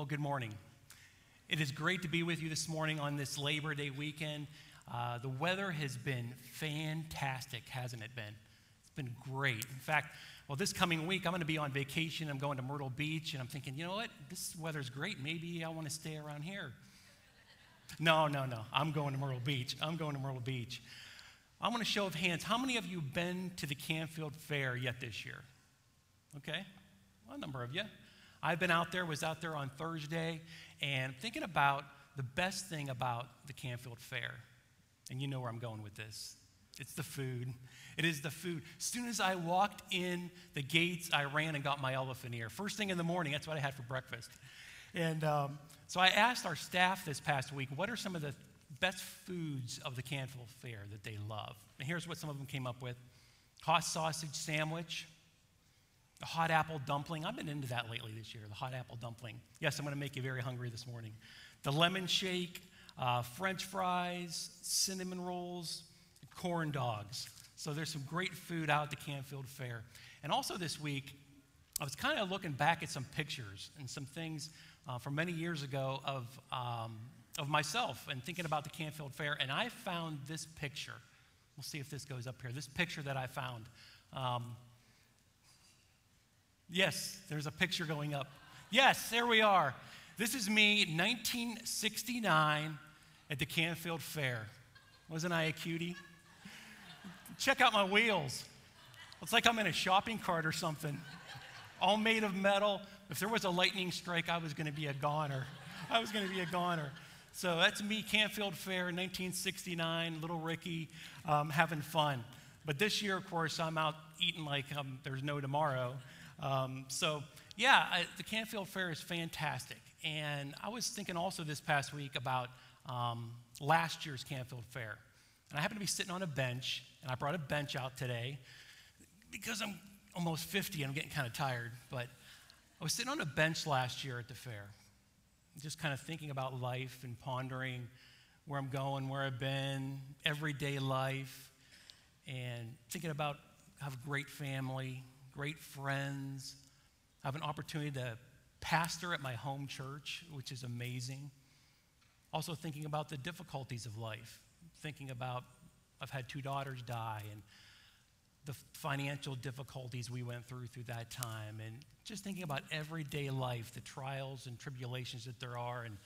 Well, good morning. It is great to be with you this morning on this Labor Day weekend. Uh, the weather has been fantastic, hasn't it been? It's been great. In fact, well, this coming week, I'm going to be on vacation. I'm going to Myrtle Beach, and I'm thinking, you know what? This weather's great. Maybe I want to stay around here. No, no, no. I'm going to Myrtle Beach. I'm going to Myrtle Beach. I want a show of hands. How many of you have been to the Canfield Fair yet this year? Okay, well, a number of you. I've been out there, was out there on Thursday, and thinking about the best thing about the Canfield Fair. And you know where I'm going with this. It's the food. It is the food. As soon as I walked in the gates, I ran and got my elephant ear. First thing in the morning, that's what I had for breakfast. And um, so I asked our staff this past week, what are some of the best foods of the Canfield Fair that they love? And here's what some of them came up with hot sausage sandwich, the hot apple dumpling. I've been into that lately this year, the hot apple dumpling. Yes, I'm going to make you very hungry this morning. The lemon shake, uh, french fries, cinnamon rolls, corn dogs. So there's some great food out at the Canfield Fair. And also this week, I was kind of looking back at some pictures and some things uh, from many years ago of, um, of myself and thinking about the Canfield Fair. And I found this picture. We'll see if this goes up here. This picture that I found. Um, Yes, there's a picture going up. Yes, there we are. This is me, 1969, at the Canfield Fair. Wasn't I a cutie? Check out my wheels. It's like I'm in a shopping cart or something. All made of metal. If there was a lightning strike, I was going to be a goner. I was going to be a goner. So that's me, Canfield Fair, 1969, little Ricky, um, having fun. But this year, of course, I'm out eating like um, there's no tomorrow. Um, so, yeah, I, the Canfield Fair is fantastic. And I was thinking also this past week about um, last year's Canfield Fair. And I happened to be sitting on a bench, and I brought a bench out today because I'm almost 50 and I'm getting kind of tired. But I was sitting on a bench last year at the fair, just kind of thinking about life and pondering where I'm going, where I've been, everyday life, and thinking about have a great family, great friends. I have an opportunity to pastor at my home church, which is amazing. Also, thinking about the difficulties of life, thinking about I've had two daughters die and the financial difficulties we went through through that time, and just thinking about everyday life, the trials and tribulations that there are. And,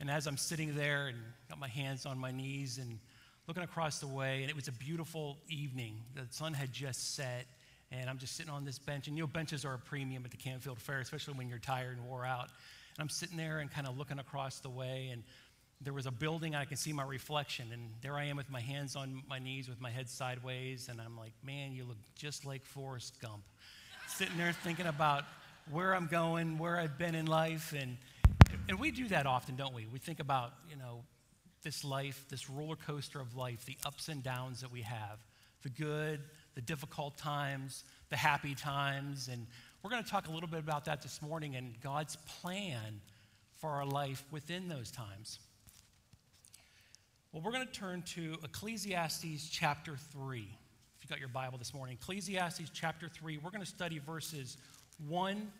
and as I'm sitting there and got my hands on my knees and looking across the way, and it was a beautiful evening. The sun had just set, and I'm just sitting on this bench. And you know, benches are a premium at the Canfield Fair, especially when you're tired and wore out. And I'm sitting there and kind of looking across the way, and there was a building, I can see my reflection. And there I am with my hands on my knees, with my head sideways. And I'm like, man, you look just like Forrest Gump. sitting there thinking about where I'm going, where I've been in life. And, and we do that often, don't we? We think about, you know, this life, this roller coaster of life, the ups and downs that we have, the good, the difficult times, the happy times. And we're going to talk a little bit about that this morning and God's plan for our life within those times. Well, we're going to turn to Ecclesiastes chapter 3. If you got your Bible this morning, Ecclesiastes chapter 3, we're going to study verses 1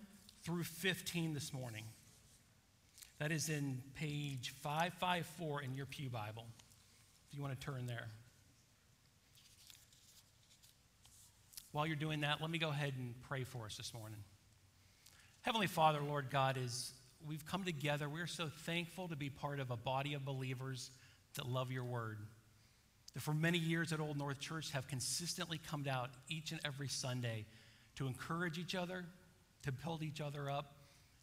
through 15 this morning. That is in page 554 in your Pew Bible, if you want to turn there. While you're doing that, let me go ahead and pray for us this morning. Heavenly Father, Lord God, is we've come together. We're so thankful to be part of a body of believers that love your word. That for many years at Old North Church have consistently come out each and every Sunday to encourage each other, to build each other up,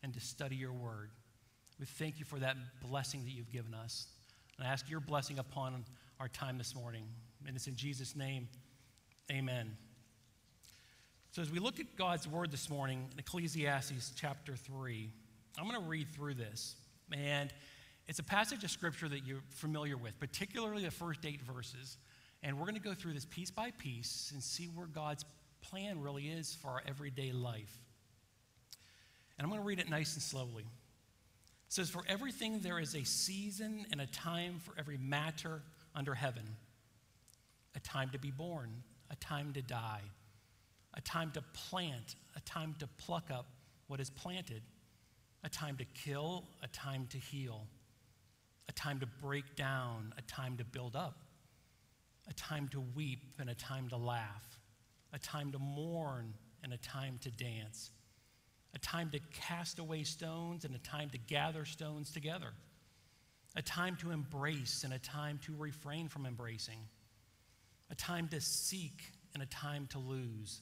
and to study your word. We thank you for that blessing that you've given us. And I ask your blessing upon our time this morning. And it's in Jesus' name, amen. So, as we look at God's word this morning in Ecclesiastes chapter 3, I'm going to read through this. And it's a passage of scripture that you're familiar with, particularly the first eight verses. And we're going to go through this piece by piece and see where God's plan really is for our everyday life. And I'm going to read it nice and slowly. It says, For everything there is a season and a time for every matter under heaven a time to be born, a time to die a time to plant, a time to pluck up what is planted, a time to kill, a time to heal, a time to break down, a time to build up, a time to weep and a time to laugh, a time to mourn and a time to dance, a time to cast away stones and a time to gather stones together, a time to embrace and a time to refrain from embracing, a time to seek and a time to lose,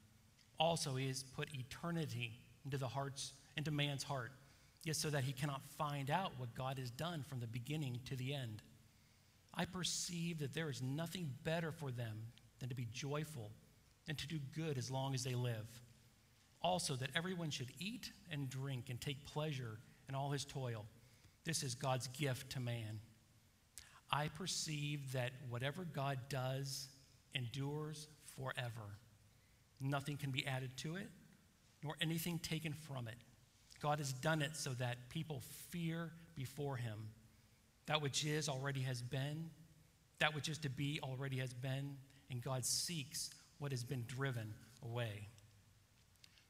Also, He has put eternity into the hearts, into man's heart yet so that he cannot find out what God has done from the beginning to the end. I perceive that there is nothing better for them than to be joyful and to do good as long as they live. Also, that everyone should eat and drink and take pleasure in all his toil. This is God's gift to man. I perceive that whatever God does endures forever. Nothing can be added to it, nor anything taken from it. God has done it so that people fear before him. That which is already has been, that which is to be already has been, and God seeks what has been driven away.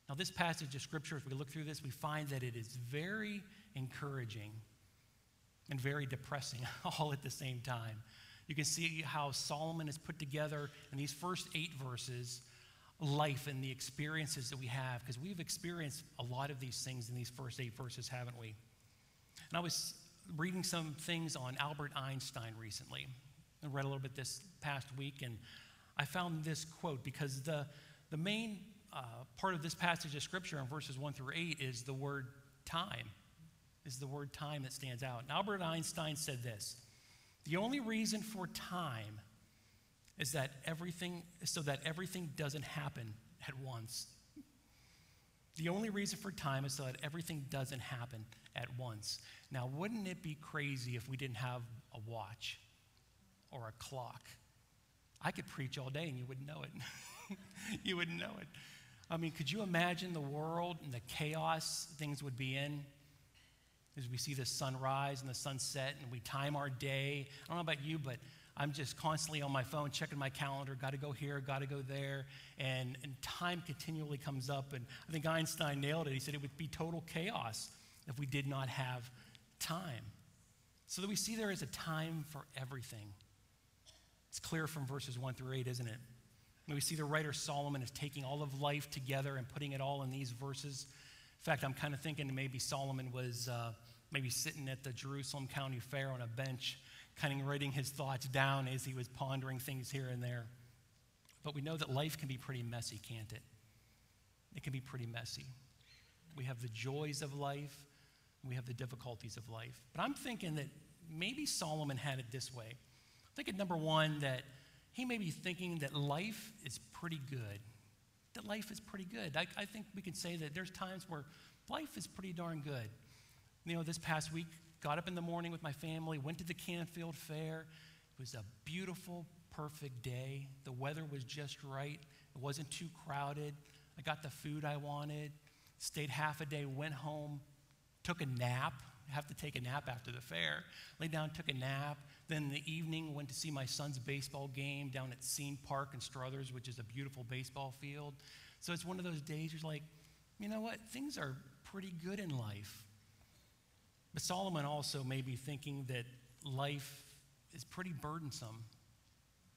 Now, this passage of Scripture, as we look through this, we find that it is very encouraging and very depressing all at the same time. You can see how Solomon has put together in these first eight verses life and the experiences that we have, because we've experienced a lot of these things in these first eight verses, haven't we? And I was reading some things on Albert Einstein recently. I read a little bit this past week, and I found this quote because the, the main uh, part of this passage of Scripture in verses 1 through 8 is the word time, is the word time that stands out. And Albert Einstein said this The only reason for time is that everything, so that everything doesn't happen at once. The only reason for time is so that everything doesn't happen at once. Now, wouldn't it be crazy if we didn't have a watch or a clock? I could preach all day and you wouldn't know it. you wouldn't know it. I mean, could you imagine the world and the chaos things would be in as we see the sunrise and the sunset and we time our day? I don't know about you, but I'm just constantly on my phone checking my calendar, got to go here, got to go there, and, and time continually comes up. And I think Einstein nailed it. He said it would be total chaos if we did not have time. So that we see there is a time for everything. It's clear from verses 1 through 8, isn't it? And we see the writer Solomon is taking all of life together and putting it all in these verses. In fact, I'm kind of thinking maybe Solomon was uh, maybe sitting at the Jerusalem County Fair on a bench kind of writing his thoughts down as he was pondering things here and there. But we know that life can be pretty messy, can't it? It can be pretty messy. We have the joys of life, we have the difficulties of life. But I'm thinking that maybe Solomon had it this way. I think at number one, that he may be thinking that life is pretty good. That life is pretty good. I, I think we can say that there's times where life is pretty darn good. You know, this past week, got up in the morning with my family, went to the Canfield Fair. It was a beautiful, perfect day. The weather was just right, it wasn't too crowded. I got the food I wanted, stayed half a day, went home, took a nap. I have to take a nap after the fair. Laid down, took a nap. Then in the evening, went to see my son's baseball game down at Cene Park in Struthers, which is a beautiful baseball field. So it's one of those days you're like, you know what? Things are pretty good in life. But Solomon also may be thinking that life is pretty burdensome.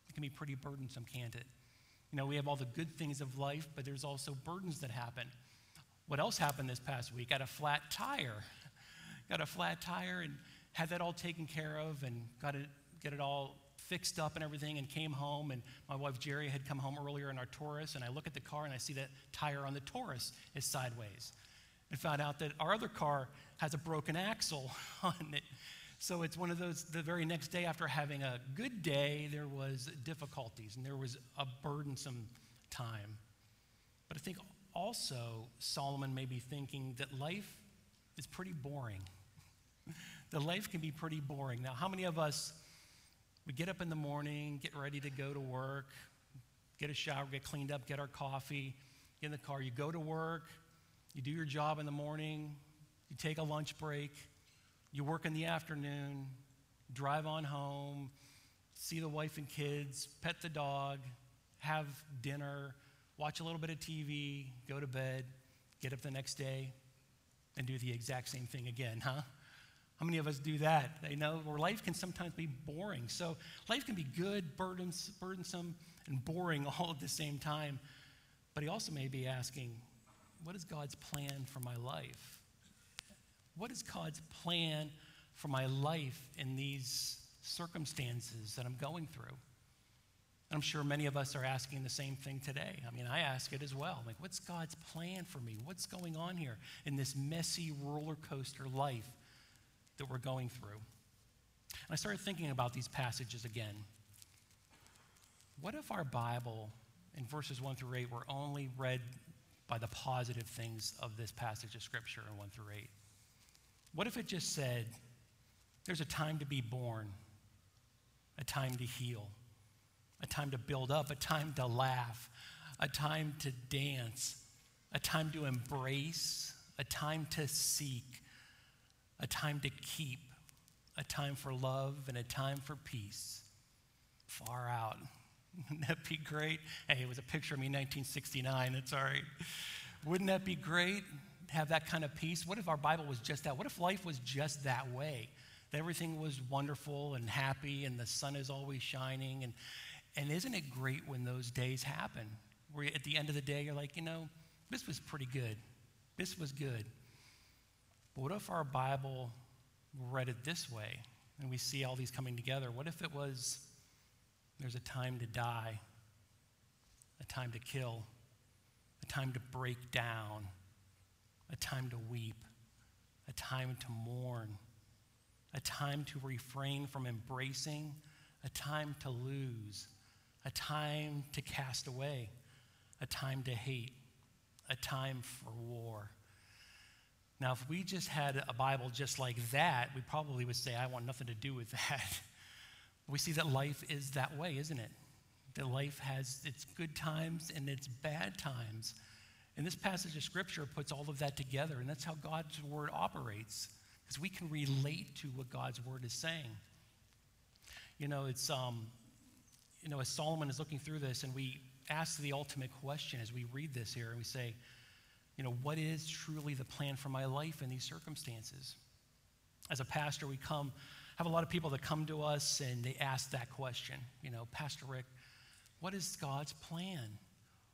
It can be pretty burdensome, can't it? You know, we have all the good things of life, but there's also burdens that happen. What else happened this past week? Got a flat tire. got a flat tire and had that all taken care of and got it, get it all fixed up and everything and came home and my wife Jerry had come home earlier in our Taurus and I look at the car and I see that tire on the Taurus is sideways and found out that our other car has a broken axle on it. So it's one of those, the very next day after having a good day, there was difficulties and there was a burdensome time. But I think also Solomon may be thinking that life is pretty boring. the life can be pretty boring. Now, how many of us, we get up in the morning, get ready to go to work, get a shower, get cleaned up, get our coffee, get in the car, you go to work, you do your job in the morning, you take a lunch break, you work in the afternoon, drive on home, see the wife and kids, pet the dog, have dinner, watch a little bit of TV, go to bed, get up the next day, and do the exact same thing again, huh? How many of us do that? They know where life can sometimes be boring. So life can be good, burdensome, and boring all at the same time. But he also may be asking, what is God's plan for my life? What is God's plan for my life in these circumstances that I'm going through? I'm sure many of us are asking the same thing today. I mean, I ask it as well. Like, what's God's plan for me? What's going on here in this messy roller coaster life that we're going through? And I started thinking about these passages again. What if our Bible in verses 1 through 8 were only read by the positive things of this passage of Scripture in 1 through 8? What if it just said, there's a time to be born, a time to heal, a time to build up, a time to laugh, a time to dance, a time to embrace, a time to seek, a time to keep, a time for love, and a time for peace. Far out. Wouldn't that be great? Hey, it was a picture of me in 1969. It's all right. Wouldn't that be great? Have that kind of peace? What if our Bible was just that? What if life was just that way? That everything was wonderful and happy and the sun is always shining. And, and isn't it great when those days happen? Where at the end of the day, you're like, you know, this was pretty good. This was good. But what if our Bible read it this way and we see all these coming together? What if it was there's a time to die, a time to kill, a time to break down, a time to weep, a time to mourn, a time to refrain from embracing, a time to lose, a time to cast away, a time to hate, a time for war. Now, if we just had a Bible just like that, we probably would say, I want nothing to do with that. We see that life is that way, isn't it? That life has its good times and its bad times. And this passage of Scripture puts all of that together, and that's how God's Word operates, because we can relate to what God's Word is saying. You know, it's, um, you know, as Solomon is looking through this, and we ask the ultimate question as we read this here, and we say, you know, what is truly the plan for my life in these circumstances? As a pastor, we come have a lot of people that come to us and they ask that question. You know, Pastor Rick, what is God's plan?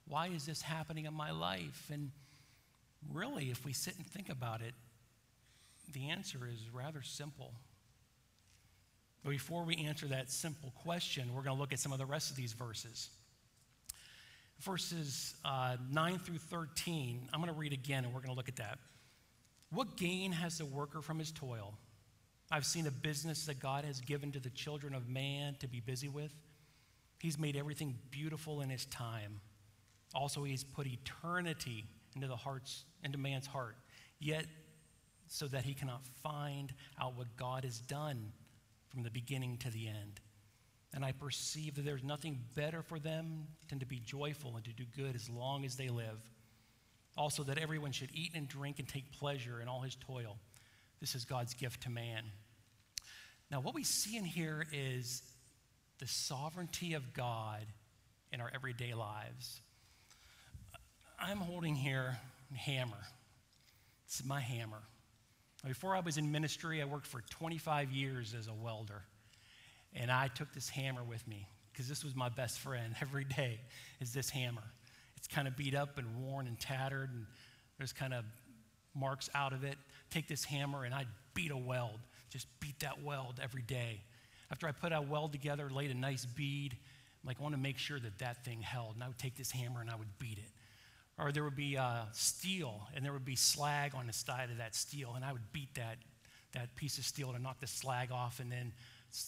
Why is this happening in my life? And really, if we sit and think about it, the answer is rather simple. But before we answer that simple question, we're going to look at some of the rest of these verses. Verses uh, 9 through 13, I'm going to read again and we're going to look at that. What gain has the worker from his toil? I've seen a business that God has given to the children of man to be busy with. He's made everything beautiful in his time. Also, he's put eternity into the hearts, into man's heart. Yet, so that he cannot find out what God has done from the beginning to the end. And I perceive that there's nothing better for them than to be joyful and to do good as long as they live. Also, that everyone should eat and drink and take pleasure in all his toil. This is God's gift to man. Now, what we see in here is the sovereignty of God in our everyday lives. I'm holding here a hammer. This is my hammer. Before I was in ministry, I worked for 25 years as a welder. And I took this hammer with me because this was my best friend every day is this hammer. It's kind of beat up and worn and tattered and there's kind of marks out of it. Take this hammer and I'd beat a weld just beat that weld every day. After I put a weld together, laid a nice bead, like, I want to make sure that that thing held. And I would take this hammer and I would beat it. Or there would be uh, steel, and there would be slag on the side of that steel, and I would beat that, that piece of steel to knock the slag off, and then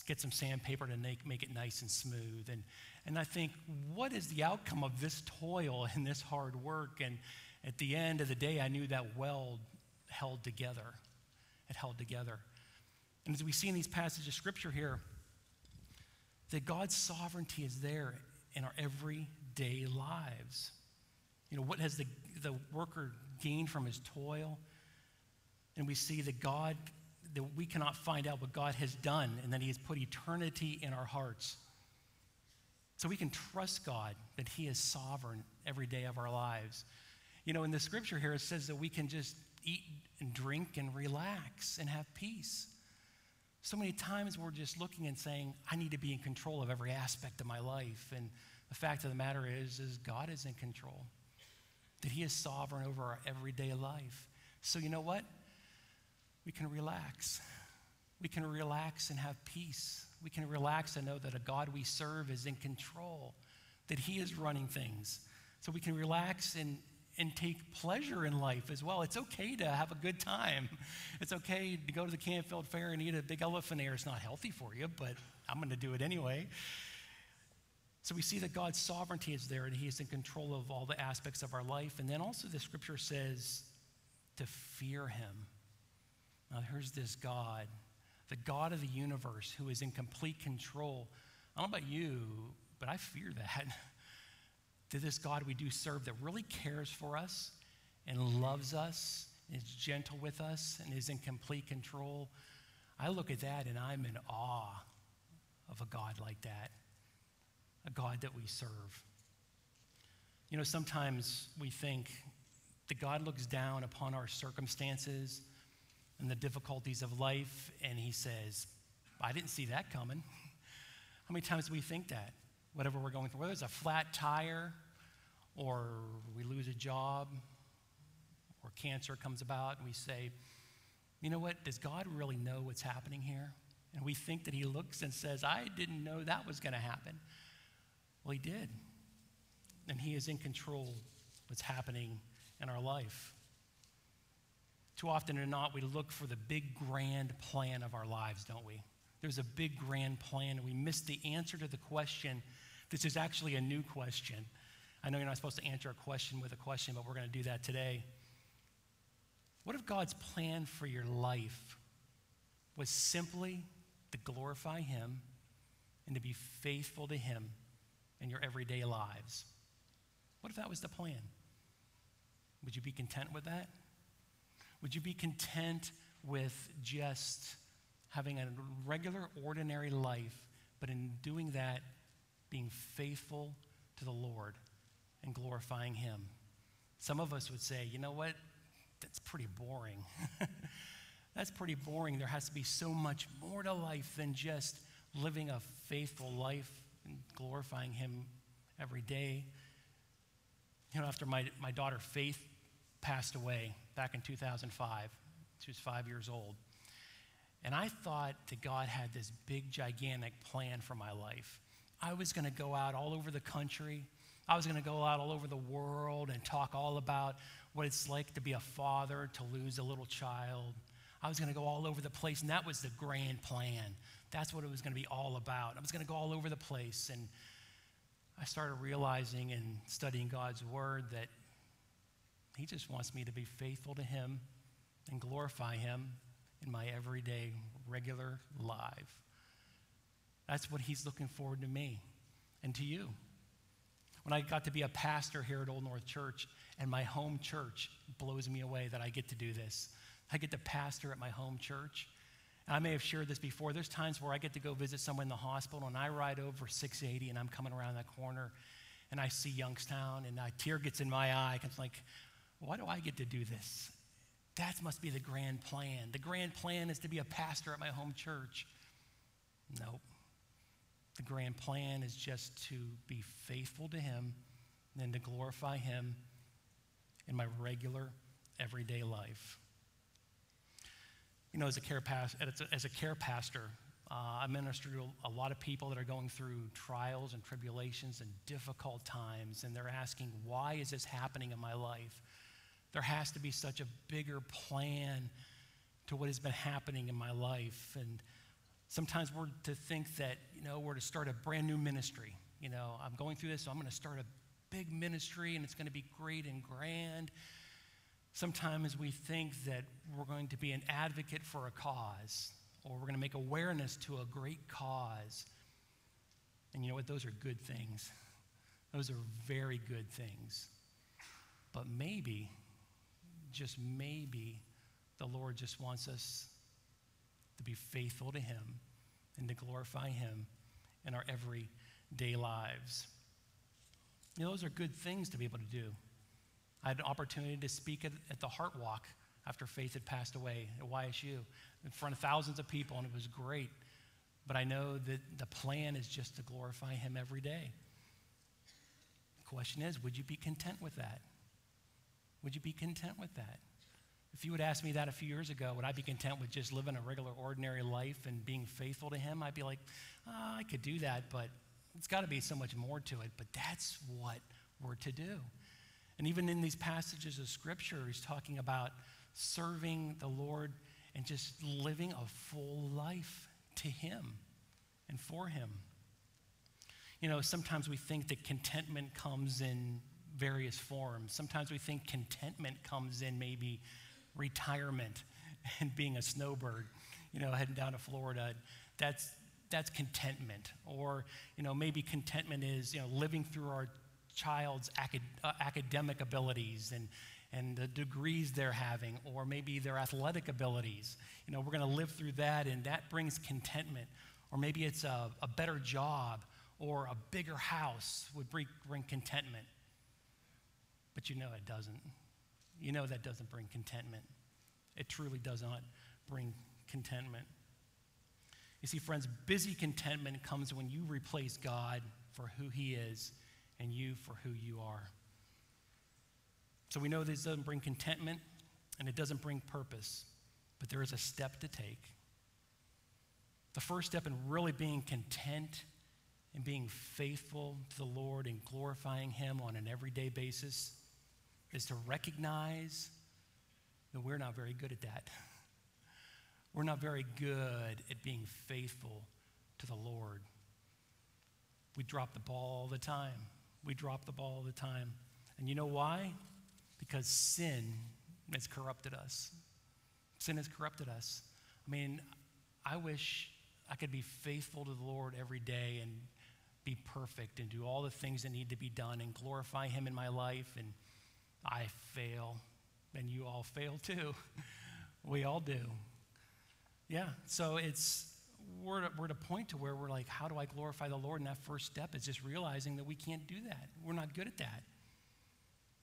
get some sandpaper to make, make it nice and smooth. And, and I think, what is the outcome of this toil and this hard work? And at the end of the day, I knew that weld held together. It held together. And as we see in these passages of scripture here, that God's sovereignty is there in our everyday lives. You know, what has the, the worker gained from his toil? And we see that God, that we cannot find out what God has done, and that He has put eternity in our hearts. So we can trust God that He is sovereign every day of our lives. You know, in the scripture here, it says that we can just eat and drink and relax and have peace. So many times we're just looking and saying, I need to be in control of every aspect of my life. And the fact of the matter is, is God is in control. That He is sovereign over our everyday life. So you know what? We can relax. We can relax and have peace. We can relax and know that a God we serve is in control, that He is running things. So we can relax and, and take pleasure in life as well. It's okay to have a good time. It's okay to go to the Canfield Fair and eat a big elephant ear. It's not healthy for you, but I'm going to do it anyway. So we see that God's sovereignty is there and He is in control of all the aspects of our life. And then also the scripture says to fear Him. Now here's this God, the God of the universe who is in complete control. I don't know about you, but I fear that. to this God we do serve that really cares for us and loves us, and is gentle with us, and is in complete control. I look at that and I'm in awe of a God like that, a God that we serve. You know, sometimes we think that God looks down upon our circumstances and the difficulties of life, and He says, I didn't see that coming. How many times do we think that? Whatever we're going through, whether it's a flat tire, or we lose a job, or cancer comes about, and we say, you know what? Does God really know what's happening here? And we think that He looks and says, I didn't know that was going to happen. Well, He did. And He is in control what's happening in our life. Too often or not, we look for the big grand plan of our lives, don't we? There's a big grand plan, and we miss the answer to the question. This is actually a new question. I know you're not supposed to answer a question with a question, but we're going to do that today. What if God's plan for your life was simply to glorify Him and to be faithful to Him in your everyday lives? What if that was the plan? Would you be content with that? Would you be content with just having a regular, ordinary life, but in doing that, being faithful to the Lord? And glorifying Him. Some of us would say, you know what? That's pretty boring. That's pretty boring. There has to be so much more to life than just living a faithful life and glorifying Him every day. You know, after my, my daughter Faith passed away back in 2005, she was five years old. And I thought that God had this big, gigantic plan for my life. I was going to go out all over the country. I was going to go out all over the world and talk all about what it's like to be a father, to lose a little child. I was going to go all over the place, and that was the grand plan. That's what it was going to be all about. I was going to go all over the place, and I started realizing and studying God's word that He just wants me to be faithful to Him and glorify Him in my everyday, regular life. That's what He's looking forward to me and to you when I got to be a pastor here at Old North Church, and my home church blows me away that I get to do this. I get to pastor at my home church. And I may have shared this before. There's times where I get to go visit someone in the hospital, and I ride over 680, and I'm coming around that corner, and I see Youngstown, and a tear gets in my eye. It's like, why do I get to do this? That must be the grand plan. The grand plan is to be a pastor at my home church. Nope. The grand plan is just to be faithful to Him and to glorify Him in my regular, everyday life. You know, as a care, pas- as a care pastor, uh, I minister to a lot of people that are going through trials and tribulations and difficult times, and they're asking, why is this happening in my life? There has to be such a bigger plan to what has been happening in my life. And Sometimes we're to think that, you know, we're to start a brand new ministry. You know, I'm going through this, so I'm going to start a big ministry and it's going to be great and grand. Sometimes we think that we're going to be an advocate for a cause, or we're going to make awareness to a great cause. And you know what? Those are good things. Those are very good things. But maybe, just maybe, the Lord just wants us to be faithful to Him and to glorify Him in our everyday lives. You know, those are good things to be able to do. I had an opportunity to speak at, at the Heart Walk after Faith had passed away at YSU in front of thousands of people, and it was great. But I know that the plan is just to glorify Him every day. The question is would you be content with that? Would you be content with that? If you would ask me that a few years ago, would I be content with just living a regular, ordinary life and being faithful to Him? I'd be like, oh, I could do that, but it's got to be so much more to it. But that's what we're to do. And even in these passages of Scripture, he's talking about serving the Lord and just living a full life to Him and for Him. You know, sometimes we think that contentment comes in various forms. Sometimes we think contentment comes in maybe retirement and being a snowbird, you know, heading down to Florida. That's, that's contentment. Or, you know, maybe contentment is, you know, living through our child's acad- uh, academic abilities and, and the degrees they're having, or maybe their athletic abilities. You know, we're going to live through that, and that brings contentment. Or maybe it's a, a better job or a bigger house would bring, bring contentment. But you know it doesn't. You know that doesn't bring contentment. It truly does not bring contentment. You see, friends, busy contentment comes when you replace God for who He is and you for who you are. So we know this doesn't bring contentment and it doesn't bring purpose, but there is a step to take. The first step in really being content and being faithful to the Lord and glorifying Him on an everyday basis is to recognize that we're not very good at that. We're not very good at being faithful to the Lord. We drop the ball all the time. We drop the ball all the time. And you know why? Because sin has corrupted us. Sin has corrupted us. I mean, I wish I could be faithful to the Lord every day and be perfect and do all the things that need to be done and glorify Him in my life. And I fail, and you all fail too. we all do. Yeah, so it's we're, we're at a point to where we're like, how do I glorify the Lord? And that first step is just realizing that we can't do that. We're not good at that.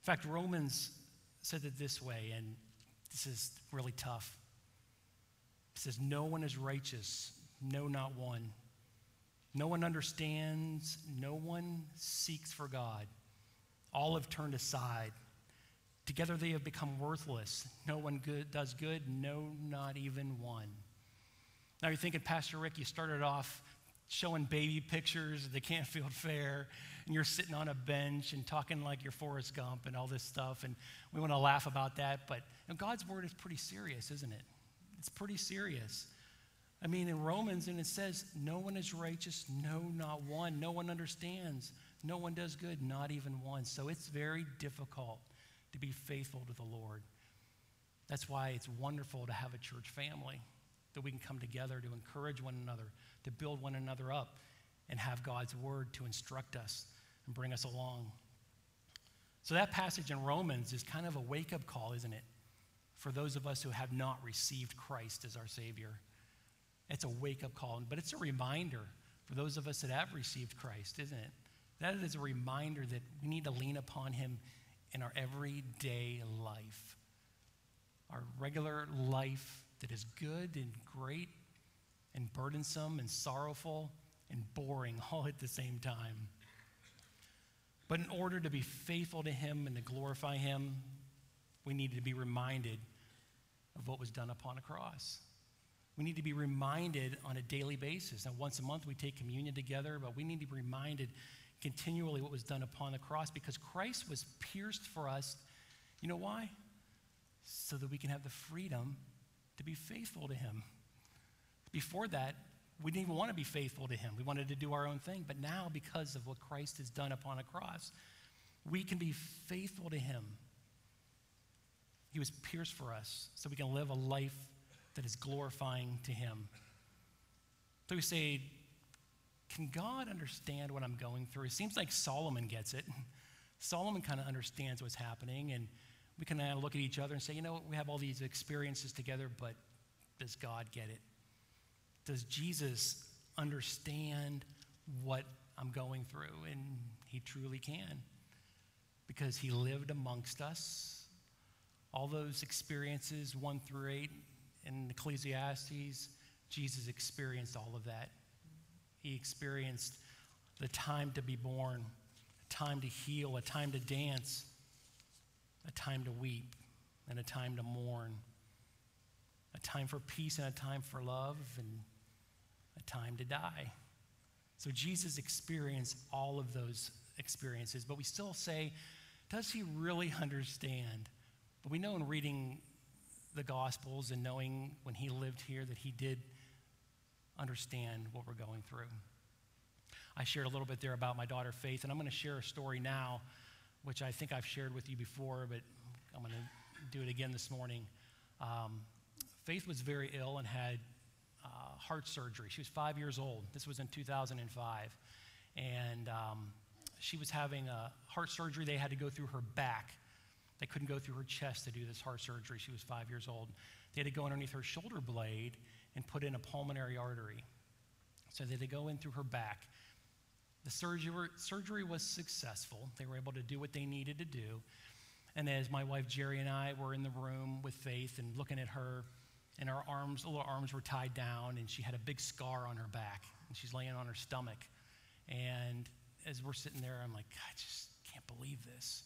In fact, Romans said it this way, and this is really tough. It says, No one is righteous, no, not one. No one understands, no one seeks for God. All have turned aside. Together they have become worthless. No one good, does good, no, not even one. Now you're thinking, Pastor Rick, you started off showing baby pictures at the Canfield Fair, and you're sitting on a bench and talking like you're Forrest Gump and all this stuff, and we want to laugh about that, but you know, God's word is pretty serious, isn't it? It's pretty serious. I mean, in Romans, and it says, No one is righteous, no, not one. No one understands, no one does good, not even one. So it's very difficult to be faithful to the Lord. That's why it's wonderful to have a church family that we can come together to encourage one another, to build one another up, and have God's word to instruct us and bring us along. So, that passage in Romans is kind of a wake up call, isn't it? For those of us who have not received Christ as our Savior. It's a wake up call, but it's a reminder for those of us that have received Christ, isn't it? That is a reminder that we need to lean upon Him in our everyday life, our regular life that is good and great and burdensome and sorrowful and boring all at the same time. But in order to be faithful to Him and to glorify Him, we need to be reminded of what was done upon a cross. We need to be reminded on a daily basis. Now, once a month we take communion together, but we need to be reminded continually what was done upon the cross because Christ was pierced for us. You know why? So that we can have the freedom to be faithful to Him. Before that, we didn't even want to be faithful to Him. We wanted to do our own thing. But now, because of what Christ has done upon a cross, we can be faithful to Him. He was pierced for us so we can live a life that is glorifying to Him. So we say, can God understand what I'm going through? It seems like Solomon gets it. Solomon kind of understands what's happening, and we can kind of look at each other and say, you know, we have all these experiences together, but does God get it? Does Jesus understand what I'm going through? And he truly can because he lived amongst us. All those experiences, one through eight in Ecclesiastes, Jesus experienced all of that. He experienced the time to be born, a time to heal, a time to dance, a time to weep, and a time to mourn, a time for peace and a time for love, and a time to die. So Jesus experienced all of those experiences, but we still say, does he really understand? But we know in reading the Gospels and knowing when he lived here that he did understand what we're going through. I shared a little bit there about my daughter Faith, and I'm going to share a story now, which I think I've shared with you before, but I'm going to do it again this morning. Um, Faith was very ill and had uh, heart surgery. She was five years old. This was in 2005. And um, she was having a heart surgery. They had to go through her back. They couldn't go through her chest to do this heart surgery. She was five years old. They had to go underneath her shoulder blade and put in a pulmonary artery. So that they go in through her back. The surgery, surgery was successful. They were able to do what they needed to do. And as my wife Jerry and I were in the room with Faith and looking at her, and her arms, little arms were tied down, and she had a big scar on her back, and she's laying on her stomach. And as we're sitting there, I'm like, I just can't believe this.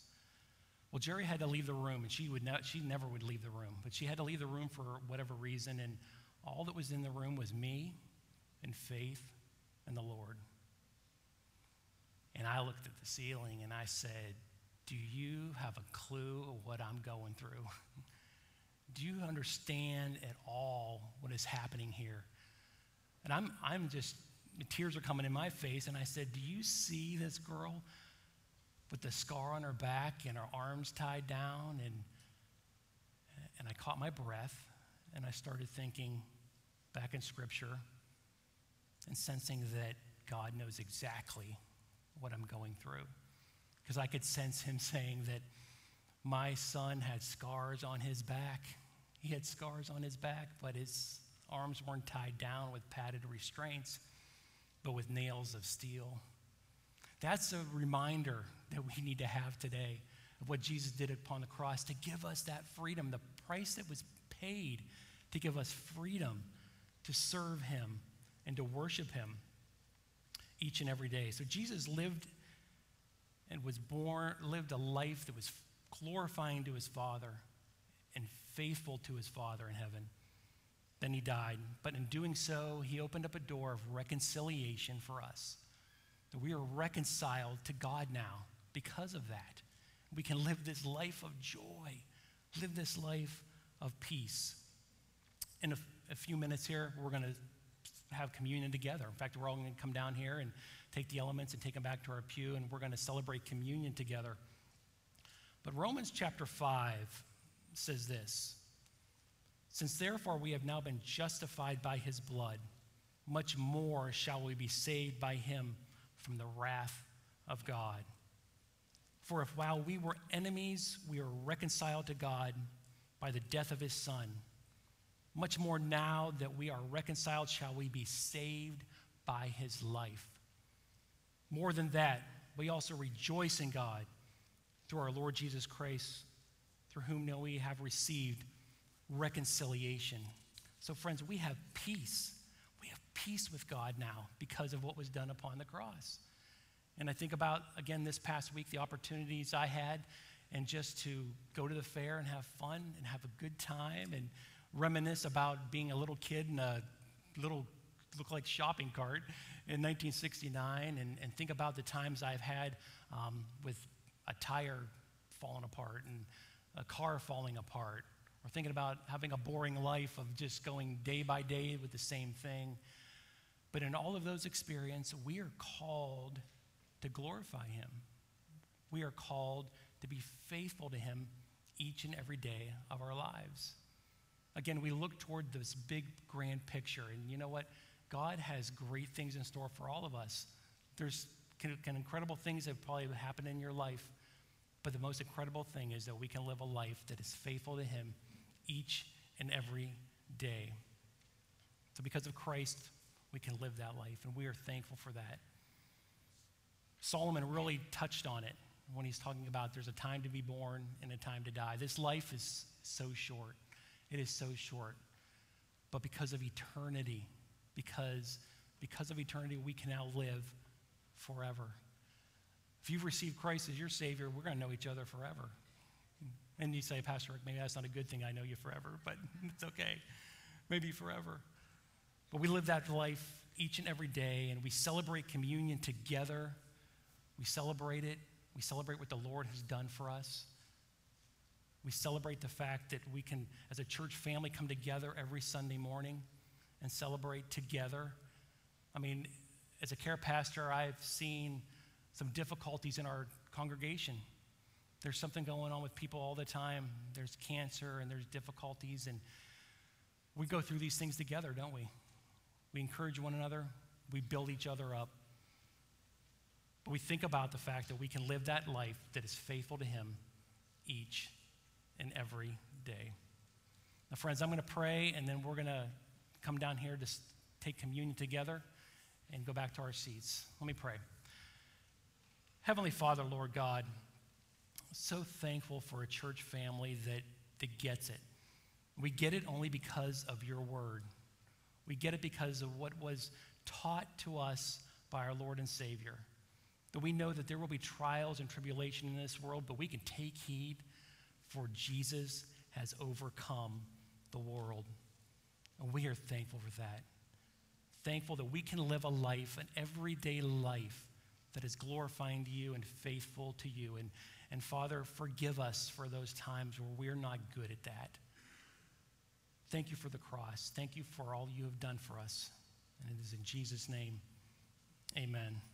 Well, Jerry had to leave the room, and she would ne- she never would leave the room, but she had to leave the room for whatever reason, and all that was in the room was me and faith and the Lord. And I looked at the ceiling and I said, Do you have a clue of what I'm going through? Do you understand at all what is happening here? And I'm, I'm just, tears are coming in my face. And I said, Do you see this girl with the scar on her back and her arms tied down? And, and I caught my breath and I started thinking back in Scripture and sensing that God knows exactly what I'm going through. Because I could sense Him saying that my son had scars on his back he had scars on his back, but his arms weren't tied down with padded restraints, but with nails of steel. That's a reminder that we need to have today of what Jesus did upon the cross to give us that freedom, the price that was paid to give us freedom to serve Him and to worship Him each and every day. So Jesus lived and was born, lived a life that was glorifying to His Father and faithful to his Father in heaven. Then he died. But in doing so, he opened up a door of reconciliation for us. That we are reconciled to God now because of that. We can live this life of joy, live this life of peace. In a, a few minutes here, we're going to have communion together. In fact, we're all going to come down here and take the elements and take them back to our pew, and we're going to celebrate communion together. But Romans chapter 5 says this Since therefore we have now been justified by his blood, much more shall we be saved by him from the wrath of God. For if while we were enemies, we were reconciled to God by the death of his Son, much more now that we are reconciled, shall we be saved by his life. More than that, we also rejoice in God through our Lord Jesus Christ through whom now we have received reconciliation. So, friends, we have peace. We have peace with God now because of what was done upon the cross. And I think about, again, this past week, the opportunities I had, and just to go to the fair and have fun and have a good time and reminisce about being a little kid in a little, look like shopping cart in 1969 and, and think about the times I've had um, with a tire falling apart and a car falling apart, or thinking about having a boring life of just going day by day with the same thing. But in all of those experiences, we are called to glorify Him. We are called to be faithful to Him each and every day of our lives. Again, we look toward this big, grand picture, and you know what? God has great things in store for all of us. There's can, can incredible things that probably happen in your life, but the most incredible thing is that we can live a life that is faithful to Him each and every day. So, because of Christ, we can live that life, and we are thankful for that. Solomon really touched on it when he's talking about there's a time to be born and a time to die. This life is so short. It is so short. But because of eternity, because, because of eternity, we can now live forever. If you've received Christ as your Savior, we're going to know each other forever. And you say, Pastor Rick, maybe that's not a good thing. I know you forever, but it's okay. Maybe forever. But we live that life each and every day, and we celebrate communion together. We celebrate it. We celebrate what the Lord has done for us. We celebrate the fact that we can, as a church family, come together every Sunday morning and celebrate together. I mean, as a care pastor, I've seen some difficulties in our congregation. There's something going on with people all the time. There's cancer and there's difficulties, and we go through these things together, don't we? We encourage one another, we build each other up. But we think about the fact that we can live that life that is faithful to Him each and every day. Now, friends, I'm going to pray, and then we're going to come down here to take communion together and go back to our seats. Let me pray. Heavenly Father, Lord God, so thankful for a church family that, that gets it. We get it only because of your word. We get it because of what was taught to us by our Lord and Savior. That we know that there will be trials and tribulation in this world, but we can take heed, for Jesus has overcome the world. And we are thankful for that. Thankful that we can live a life, an everyday life, that is glorifying to you and faithful to you. And, and Father, forgive us for those times where we're not good at that. Thank you for the cross. Thank you for all you have done for us. And it is in Jesus' name, amen.